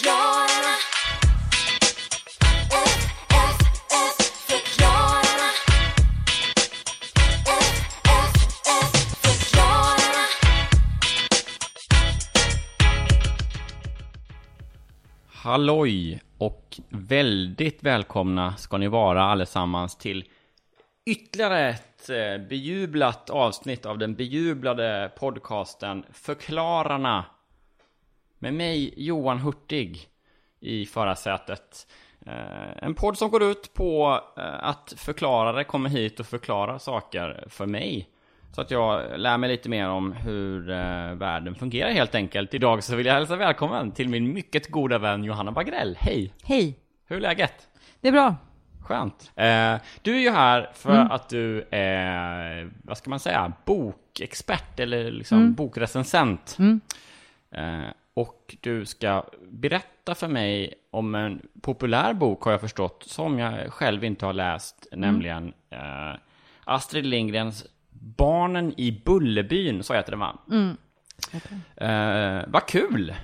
Förklararna. F, F, F, förklararna. F, F, F, förklararna. Halloj och väldigt välkomna ska ni vara allesammans till ytterligare ett eh, bejublat avsnitt av den bejublade podcasten Förklararna. Med mig Johan Hurtig i förarsätet. Eh, En podd som går ut på eh, att förklarare kommer hit och förklarar saker för mig. Så att jag lär mig lite mer om hur eh, världen fungerar helt enkelt. Idag så vill jag hälsa välkommen till min mycket goda vän Johanna Bagrell. Hej! Hej, Hur är läget? det är bra. Skönt. Du är ju här för att du är, vad ska man säga, bokexpert eller liksom bokrecensent. Eh, och du ska berätta för mig om en populär bok har jag förstått, som jag själv inte har läst, nämligen eh, Astrid Lindgrens Barnen i Bullerbyn, så heter den va? Eh, vad kul!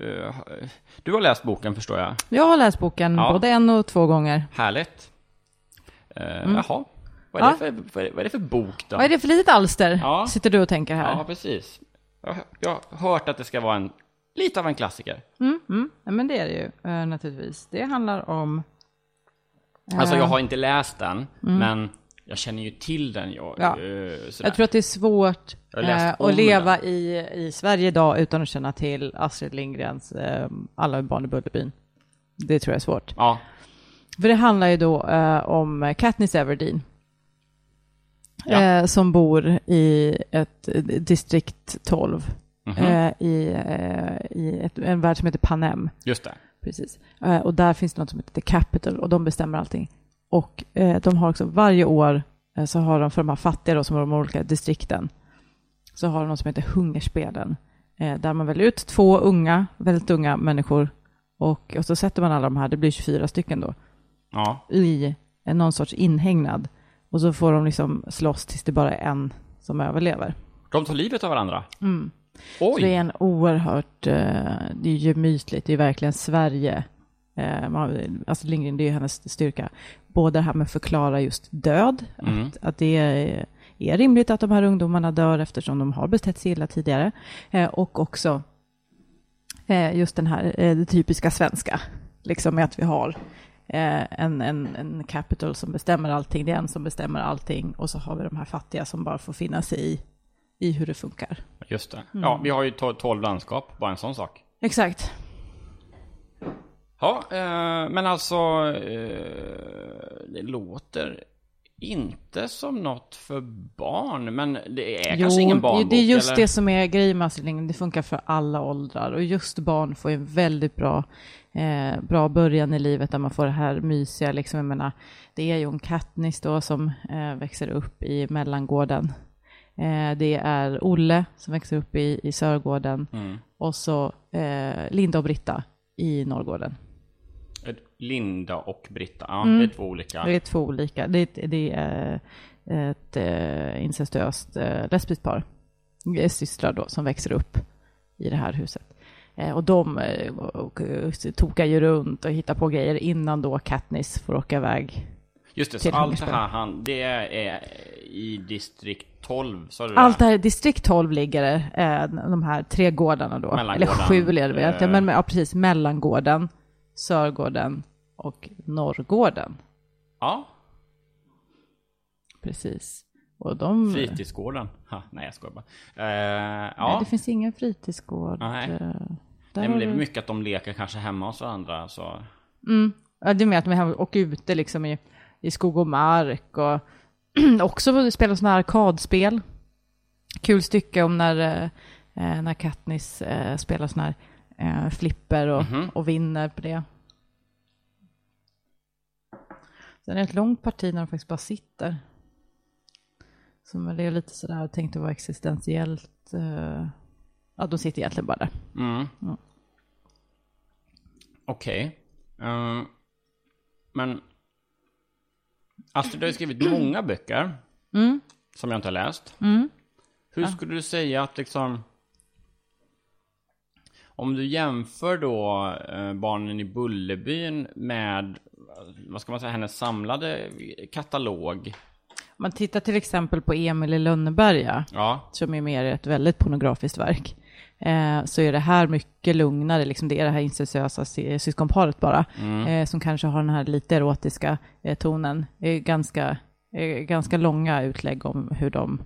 Eh, du har läst boken förstår jag. Jag har läst boken Ja. både en och två gånger. Härligt. Uh, Jaha. Vad är, Ja. det för, vad, är, vad är det för bok då? Vad är det för litet alster? Ja. Sitter du och tänker här? Ja, precis. Jag, jag har hört att det ska vara en, lite av en klassiker. Mm, mm. Ja, men det är det ju eh, naturligtvis. Det handlar om... eh, Alltså jag har inte läst den, men jag känner ju till den. Jag, Ja. eh, sådär. Jag tror att det är svårt Jag har läst eh, om att leva i, i Sverige idag utan att känna till Astrid Lindgrens eh, Alla barn i Bullerbyn. Det tror jag är svårt. Ja, För det handlar ju då eh, om Katniss Everdeen. Ja. Eh, som bor i ett eh, distrikt 12. Mhm. Eh, I, eh, i ett, en värld som heter Panem. just det. Precis. Eh, och där finns det något som heter The Capital och de bestämmer allting. Och de har också varje år så har de för de här fattiga då, som har de olika distrikten så har de något som heter Hungerspelen. Där man väljer ut två unga, väldigt unga människor och, och så sätter man alla de här, det blir 24 stycken då, Ja, i någon sorts inhägnad. Och så får de liksom slåss tills det bara är en som överlever. de tar livet av varandra. Mm. Oj! Så det är en oerhört, eh, det är gemytligt, det är verkligen Sverige. Eh, alltså Lindgren, det är hennes styrka. Både det här med att förklara just död, Mm. att, att det är, är rimligt att de här ungdomarna dör eftersom de har betett sig illa tidigare. Eh, och också just den här, det typiska svenska, liksom med att vi har en, en, en capital som bestämmer allting, det är en som bestämmer allting och så har vi de här fattiga som bara får finna sig i, i hur det funkar. Just det. Mm. Ja, vi har ju to- 12 landskap, bara en sån sak. Exakt. Ja, eh, men alltså, eh, det låter inte som något för barn, men det är kanske ingen barnbok? det är just eller? det som är grejen med Astrid Lindgren. Det funkar för alla åldrar. Och just barn får en väldigt bra, eh, bra början i livet där man får det här mysiga. Liksom, jag menar, det är ju en Katniss då som eh, växer upp i mellangården. Eh, det är Olle som växer upp i, i Sörgården. Mm. Och så eh, Linda och Britta i Norrgården. Ett- Linda och Britta, ja, Mm. det är två olika. Det är två olika. Det, det är ett eh, incestuöst eh, lesbiskt par. Systrar då som växer upp i det här huset. Eh, och de eh, och, tokar ju runt och hittar på grejer innan då Katniss får åka iväg. Just det, så allt det här, han, det är i distrikt 12, sa du Allt det det? här, distrikt 12 ligger det, eh, de här tre gårdarna då. Eller sju det väl, Eh. men ja, precis, Mellangården, Sörgården och Norrgården. Ja, Precis. Och de... fritidsgården. Ha, nej, jag skojar bara. Eh, Nej, ja, det finns ingen fritidsgård. Nej. eh, nej, men det är mycket att de leker kanske hemma hos varandra. Så. Mm. Ja, det är med att de är hemma och ute liksom i, i skog och mark och också spela sådana här arkadspel. Kul stycke om när, eh, när Katniss eh, spelar sådana här eh, flipper och, Mhm. och vinner på det. Sen är det ett långt parti när de faktiskt bara sitter. Som det är lite sådär, tänkte vara existentiellt. Ja, de sitter egentligen bara där. Mm. Ja. Okej. Eh, men Astrid har ju skrivit många böcker Mm. som jag inte har läst. Mm. Hur skulle du säga att liksom... om du jämför då eh, barnen i Bullerbyn med, vad ska man säga, hennes samlade katalog. Om man tittar till exempel på Emil i Lönneberga, Ja, som är mer ett väldigt pornografiskt verk, eh, så är det här mycket lugnare, liksom det är det här incestuösa sy- syskonparet bara, eh, som kanske har den här lite erotiska eh, tonen. Ganska, eh, ganska långa utlägg om hur de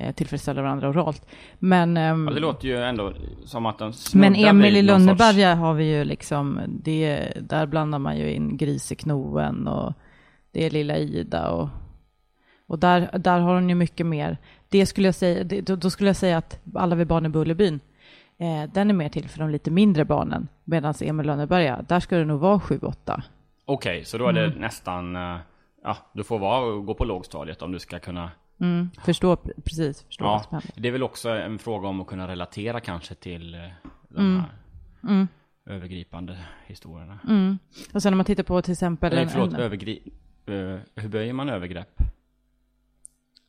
eh, tillfredsställer varandra oralt. Men, ehm, ja, det låter ju ändå som att de men Emil i någon sorts- Lönneberga har vi ju liksom, det, där blandar man ju in Griseknoen och det är lilla Ida och, och där, där har hon ju mycket mer. Det skulle jag säga, det, då, då skulle jag säga att alla vi barn i Bullerbyn, eh, den är mer till för de lite mindre barnen. Medan Emil i Lönneberga, där ska det nog vara 7-8. Okej, så då är det Mm. nästan, eh, ja, du får vara, gå på lågstadiet om du ska kunna Mm, förstå, precis, förstå vad Ja, som händer. det är väl också en fråga om att kunna relatera kanske till eh, de Mm. här övergripande historierna. Mm. Och sen om man tittar på till exempel Nej, en, förlåt, en, övergri... eh, hur böjer man övergrepp?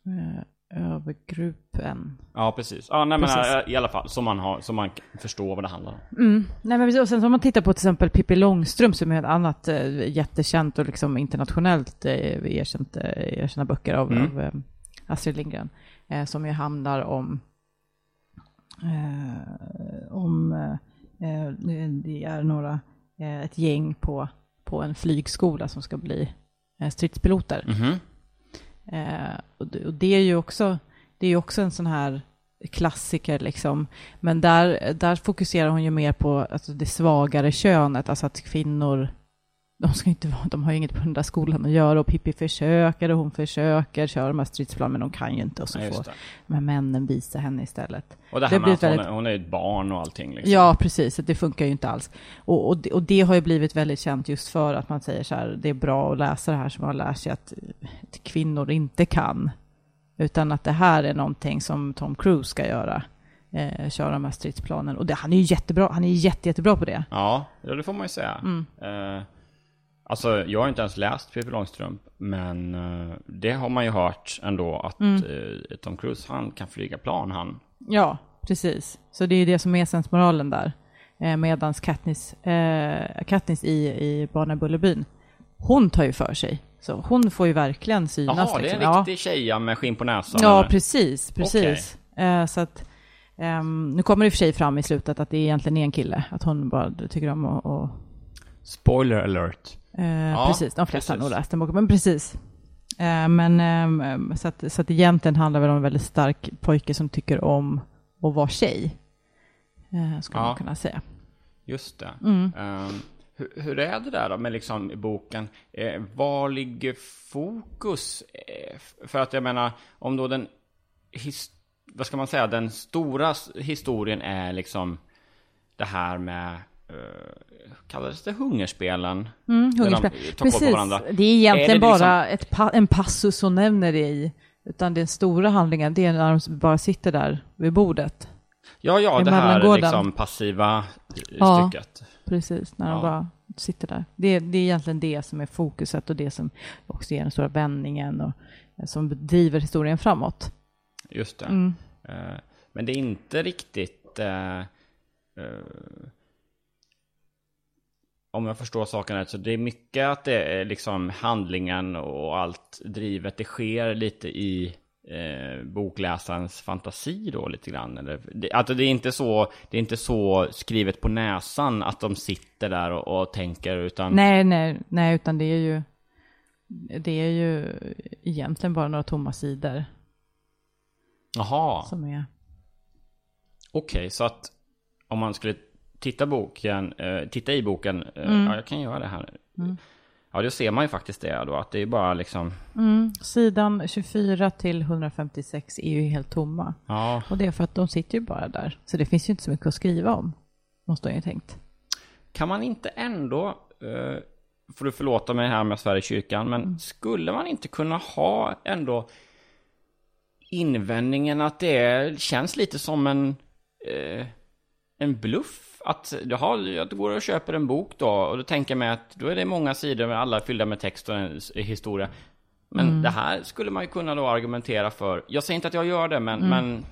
eh, övergruppen. Ja, precis. Ja, nej, men Precis. eh, i alla fall, så man, har, så man förstår vad det handlar om. Mm. Nej, men precis. och sen om man tittar på till exempel Pippi Långstrump som är ett annat eh, jättekänt och liksom internationellt eh, erkänt, eh, erkända böcker av, Mm. av eh, Astrid Lindgren. Eh, som ju handlar om, eh, om eh, det är några, ett gäng på, på en flygskola som ska bli stridspiloter. Eh, Eh, och, det, och det är ju också, det är också en sån här klassiker liksom. Men där, där fokuserar hon ju mer på alltså, det svagare könet, alltså att kvinnor, de ska inte vara, de har ju inget på den där skolan att göra och Pippi försöker och hon försöker köra de här stridsplanen men de kan ju inte och så Ja, får de här männen visa henne istället. Och det här Det med att väldigt- är, hon är ett barn och allting liksom. Ja, precis. Det funkar ju inte alls. Och, och, det, och det har ju blivit väldigt känt just för att man säger så här, det är bra att läsa det här som man lär sig att, att kvinnor inte kan. Utan att det här är någonting som Tom Cruise ska göra. Eh, köra de här stridsplanen. Och det, han är ju jättebra, han är ju jätte, jättebra på det. Ja, ja, det får man ju säga. Mm. Eh, alltså, jag har inte ens läst Pippi Långstrump, men eh, det har man ju hört ändå att Mm. eh, Tom Cruise, han kan flyga plan han. Ja, precis. Så det är ju det som är sensmoralen där. Eh, medans Katniss, eh, Katniss i, i Barnen i Bullerbyn, hon tar ju för sig. Så hon får ju verkligen synas. Jaha, det är liksom. en Ja. riktig tjeja med skinn på näsan? Ja, eller? precis, precis. Eh, så att, ehm, nu kommer det i och för sig fram i slutet att det egentligen är en kille, att hon bara tycker om att... Spoiler alert. eh, precis, de flesta har precis. nog läst den boken, men precis. Eh, men ehm, så, att, så att egentligen handlar det om en väldigt stark pojke som tycker om att vara tjej. Eh, skulle Ja. man kunna säga. Just det. Mm. Ehm, hur, hur är det där då med liksom boken? Eh, var ligger fokus? Eh, för att jag menar, om då den, his, vad ska man säga, den stora historien är liksom det här med, kallades det hungerspelen? Mm, de hungerspel. på Precis, varandra. det är egentligen Är det liksom- bara ett pa- en passus hon nämner det i. Utan den stora handlingen, det är när de bara sitter där vid bordet. Ja, ja, I det här liksom passiva eh, Ja. stycket. Precis, när de Ja. bara sitter där. Det, det är egentligen det som är fokuset och det som också ger den stora vändningen och eh, som driver historien framåt. Just det. Mm. Eh, men det är inte riktigt... eh, eh, om jag förstår saken rätt, så det är mycket att det är liksom handlingen och allt drivet, det sker lite i eh, bokläsarens fantasi då lite grann. Eller, det, alltså det är, inte så, det är inte så skrivet på näsan att de sitter där och, och tänker, utan... Nej, nej, nej, utan det är ju det är ju egentligen bara några tomma sidor Jaha. som är... Okej, så att om man skulle titta, boken, eh, titta i boken, eh, Mm. ja jag kan göra det här. Ja, då ser man ju faktiskt det då, att det är bara liksom, Mm, sidan 24 till 156 är ju helt tomma. ja, Och det är för att de sitter ju bara där. Så det finns ju inte så mycket att skriva om. Måste jag ju tänkt. kan man inte ändå, eh, får du förlåta mig här med Sverige kyrkan, men Mm. skulle man inte kunna ha ändå invändningen att det känns lite som en, en bluff? Att jaha, jag går och köper en bok då, och då tänker jag mig att då är det många sidor med alla fyllda med text och en s- historia. Men Mm. det här skulle man ju kunna då argumentera för. Jag säger inte att jag gör det, men, Mm. men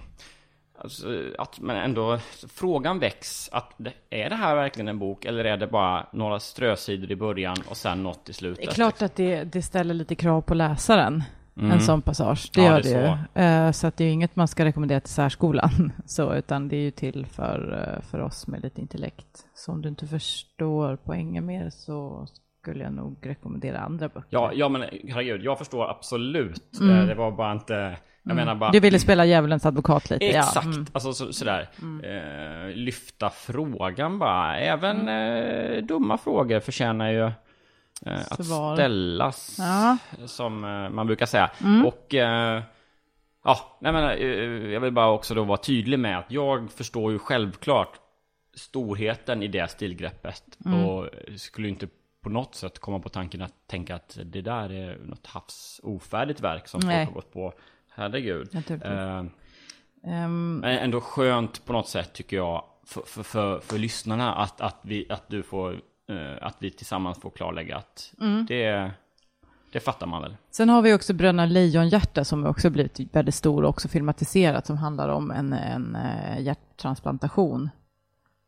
Alltså, att, men ändå, frågan väcks. Att, är det här verkligen en bok eller är det bara några strösidor i början och sen något i slutet? Det är klart att det, det ställer lite krav på läsaren, Mm. en sån passage. Det Ja, gör det ju. Eh, Så att det är ju inget man ska rekommendera till särskolan, så, utan det är ju till för, eh, för oss med lite intellekt. Så om du inte förstår poängen mer så skulle jag nog rekommendera andra böcker. Ja, ja, men herregud, jag förstår absolut. Mm. Eh, Det var bara inte... Jag menar bara... Du ville spela djävulens advokat lite, Exakt, ja. Mm. alltså så, sådär. Eh, lyfta frågan bara. Även eh, dumma frågor förtjänar ju att Svar. ställas, Ja. som eh, man brukar säga. Mm. Och eh, ja, nej men, eh, jag vill bara också då vara tydlig med att jag förstår ju självklart storheten i det stilgreppet Mm. och skulle inte på något sätt komma på tanken att tänka att det där är något havs ofärdigt verk som Nej. folk har gått på. Herregud. Eh, men ändå skönt på något sätt tycker jag för, för, för, för lyssnarna att, att, vi, att du får eh, att vi tillsammans får klarlägga att Mm. det, det fattar man väl. Sen har vi också Bröderna Lejonhjärta som också blivit väldigt stor och också filmatiserat som handlar om en, en eh, hjärttransplantation.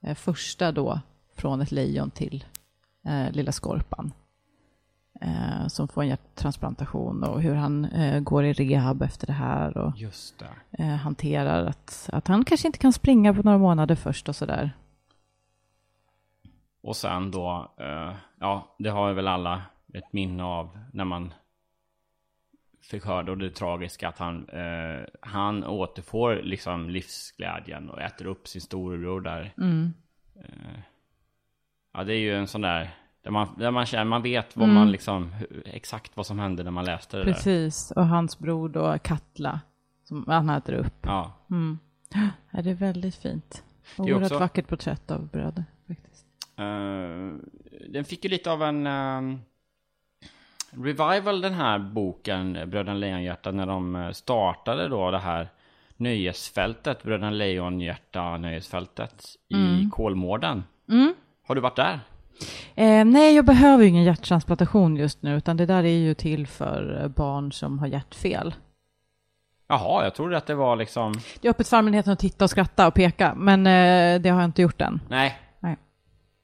Eh, Första då från ett lejon till eh, lilla skorpan. Eh, som får en hjärttransplantation och hur han eh, går i rehab efter det här och eh, hanterar att, att han kanske inte kan springa på några månader först och sådär. Och sen då, eh, ja det har väl alla ett minne av när man fick höra och det tragiska att han, eh, han återfår liksom livsglädjen och äter upp sin storebror där. Mm. Eh, ja det är ju en sån där, där man, där man känner, man vet vad Mm. man liksom, exakt vad som hände när man läste det där. Precis, och hans bror då Katla som han äter upp. Ja, Mm. Ja, det är väldigt fint. Oerhört också- vackert porträtt av bröder. Faktiskt. Eh, den fick ju lite av en ehm, revival den här boken, Bröderna Lejonhjärta, när de eh, startade då det här nöjesfältet, Bröderna Lejonhjärta nöjesfältet i Kolmården. Mm. Har du varit där? Eh, nej, jag behöver ingen hjärttransplantation just nu, utan det där är ju till för eh, barn som har hjärtfel. Jaha, jag trodde att det var liksom... Det är öppet för allmänheten att titta och skratta och peka, men eh, det har jag inte gjort än. Nej.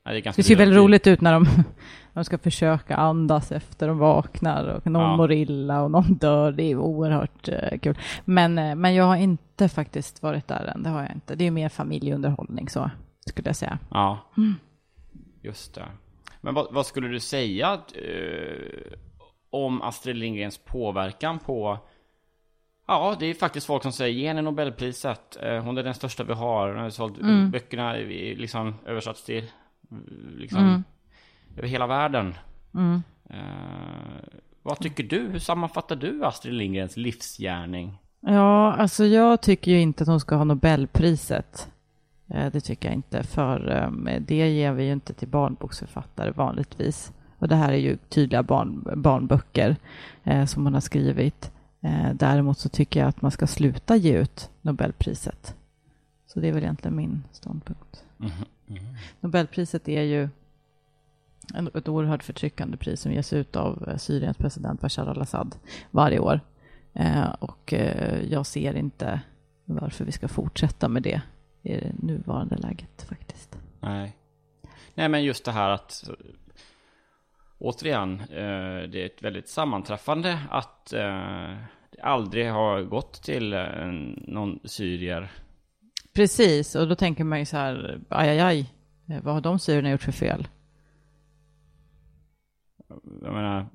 Ja, det Det ser dyrt. roligt ut när de, de ska försöka andas efter de vaknar och någon Ja. mår illa och någon dör. Det är oerhört eh, kul. Men, eh, men jag har inte faktiskt varit där än, det har jag inte. Det är mer familjeunderhållning så, skulle jag säga. Ja, just det. Men vad, vad skulle du säga eh, om Astrid Lindgrens påverkan på... Ja, det är faktiskt folk som säger ge henne Nobelpriset. Eh, hon är den största vi har. Hon har sålt böckerna i- liksom översatts till mm, liksom över hela världen. Mm. Eh, vad tycker du? Hur sammanfattar du Astrid Lindgrens livsgärning? Ja, alltså jag tycker ju inte att hon ska ha Nobelpriset. Eh, Det tycker jag inte, för eh, det ger vi ju inte till barnboksförfattare vanligtvis. Och det här är ju tydliga barn, barnböcker eh, som hon har skrivit. Eh, däremot så tycker jag att man ska sluta ge ut Nobelpriset. Så det är väl egentligen min ståndpunkt. Mm. Nobelpriset är ju ett oerhört förtryckande pris som ges ut av eh, Syriens president Bashar al-Assad varje år. Eh, och eh, jag ser inte varför vi ska fortsätta med det i det nuvarande läget faktiskt. Nej. Nej, men just det här att återigen, det är ett väldigt sammanträffande att det aldrig har gått till någon syrier. Precis, och då tänker man ju så här, aj, aj, aj, eh, vad har de syrierna gjort för fel? Jag menar,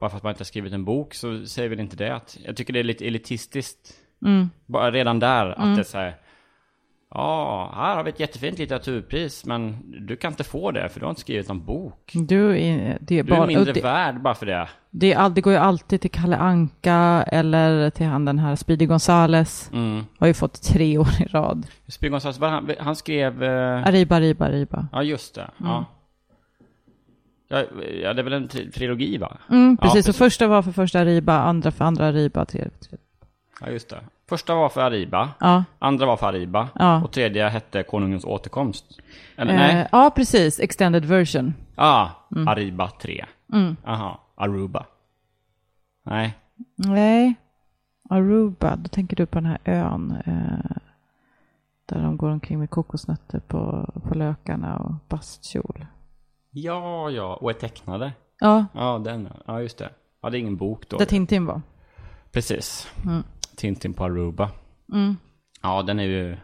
bara för att man inte har skrivit en bok så säger väl inte det att, jag tycker det är lite elitistiskt. Mm. Bara redan där, att det är så här, ja, här har vi ett jättefint litteraturpris, men du kan inte få det för du har inte skrivit någon bok. Du är, det, är Du är bara, mindre det, värd bara för det. det, är det går ju alltid till Kalle Anka eller till han den här Speedy Gonzales. Mm. Har ju fått tre år i rad. Spygon han, han skrev... Eh, Arriba, Arriba, Arriba. Ja, just det. Ja. Ja, ja, det är väl en tri- trilogi va? Mm, Ja, precis, så precis. första var för första Arriba, andra för andra Arriba, tredje för tredje. Ja, just det. Första var för Ariba, Ja, andra var för Ariba Ja. och tredje hette Konungens återkomst. Eller nej? eh, ja precis, extended version. Ah, Ariba 3. Mm. Aha, Aruba. Nej. Nej, Aruba, då tänker du på den här ön. Eh, där de går omkring med kokosnötter på, på lökarna och bastkjol. Ja, ja, och är tecknade. Ja, Ja, den. Ja, just det. Ja, det är ingen bok då. där Tintin var. Precis. Mm. Tintin på Aruba. Mm. Ja, den är ju...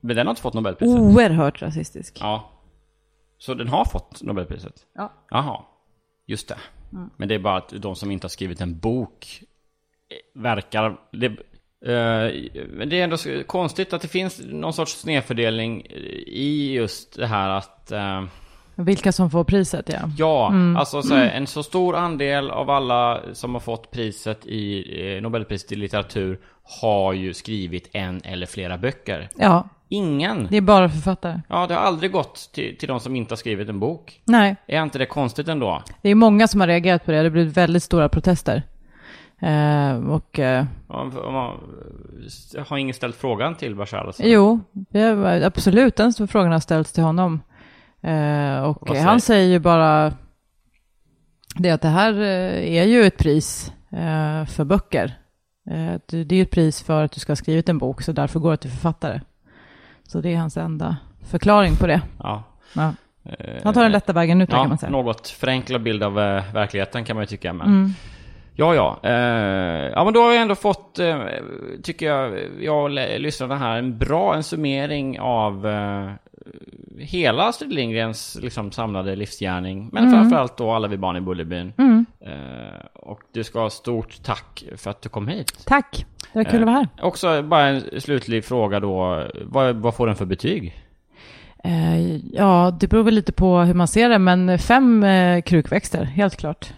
Men den har inte fått Nobelpriset. Oerhört rasistisk. Ja. Så den har fått Nobelpriset? Ja. Jaha. Just det. Men det är bara att de som inte har skrivit en bok eh, verkar... Det, eh, men det är ändå konstigt att det finns någon sorts snedfördelning i just det här att... eh, Vilka som får priset, ja. Ja, alltså så här, en så stor andel av alla som har fått priset i eh, Nobelpriset i litteratur har ju skrivit en eller flera böcker. Ja, Ingen. det är bara författare. Ja, det har aldrig gått till, till de som inte har skrivit en bok. Nej, Är inte det konstigt ändå? det är många som har reagerat på det. Det har blivit väldigt stora protester. Eh, och om, man- har ingen ställt frågan till Bashar al-Assad? jo, det är absolut den frågan har ställts till honom. Eh, och Vad han säger ju bara det att det här eh, är ju ett pris eh, för böcker. Eh, det är ju ett pris för att du ska ha skrivit en bok, så därför går det till författare. Så det är hans enda förklaring på det. Ja. Ja. Eh, Han tar den lätta vägen ut, ja, kan man säga. något förenklad bild av eh, verkligheten kan man ju tycka. Men... Mm. Ja, ja. Eh, ja, men då har jag ändå fått, eh, tycker jag, jag och l- lyssnarna här, en bra en summering av eh, hela Astrid Lindgrens liksom, samlade livsgärning. Men framförallt då Alla vi barn i Bullerbyn. Mm. Eh, och du ska ha stort tack för att du kom hit. Tack, det var kul att vara här. Också bara en slutlig fråga då. Vad, vad får den för betyg? Eh, ja, det beror väl lite på hur man ser det, men fem eh, krukväxter, helt klart.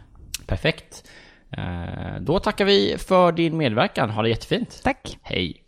Perfekt. Eh, då tackar vi för din medverkan. Ha det jättefint. Tack. Hej.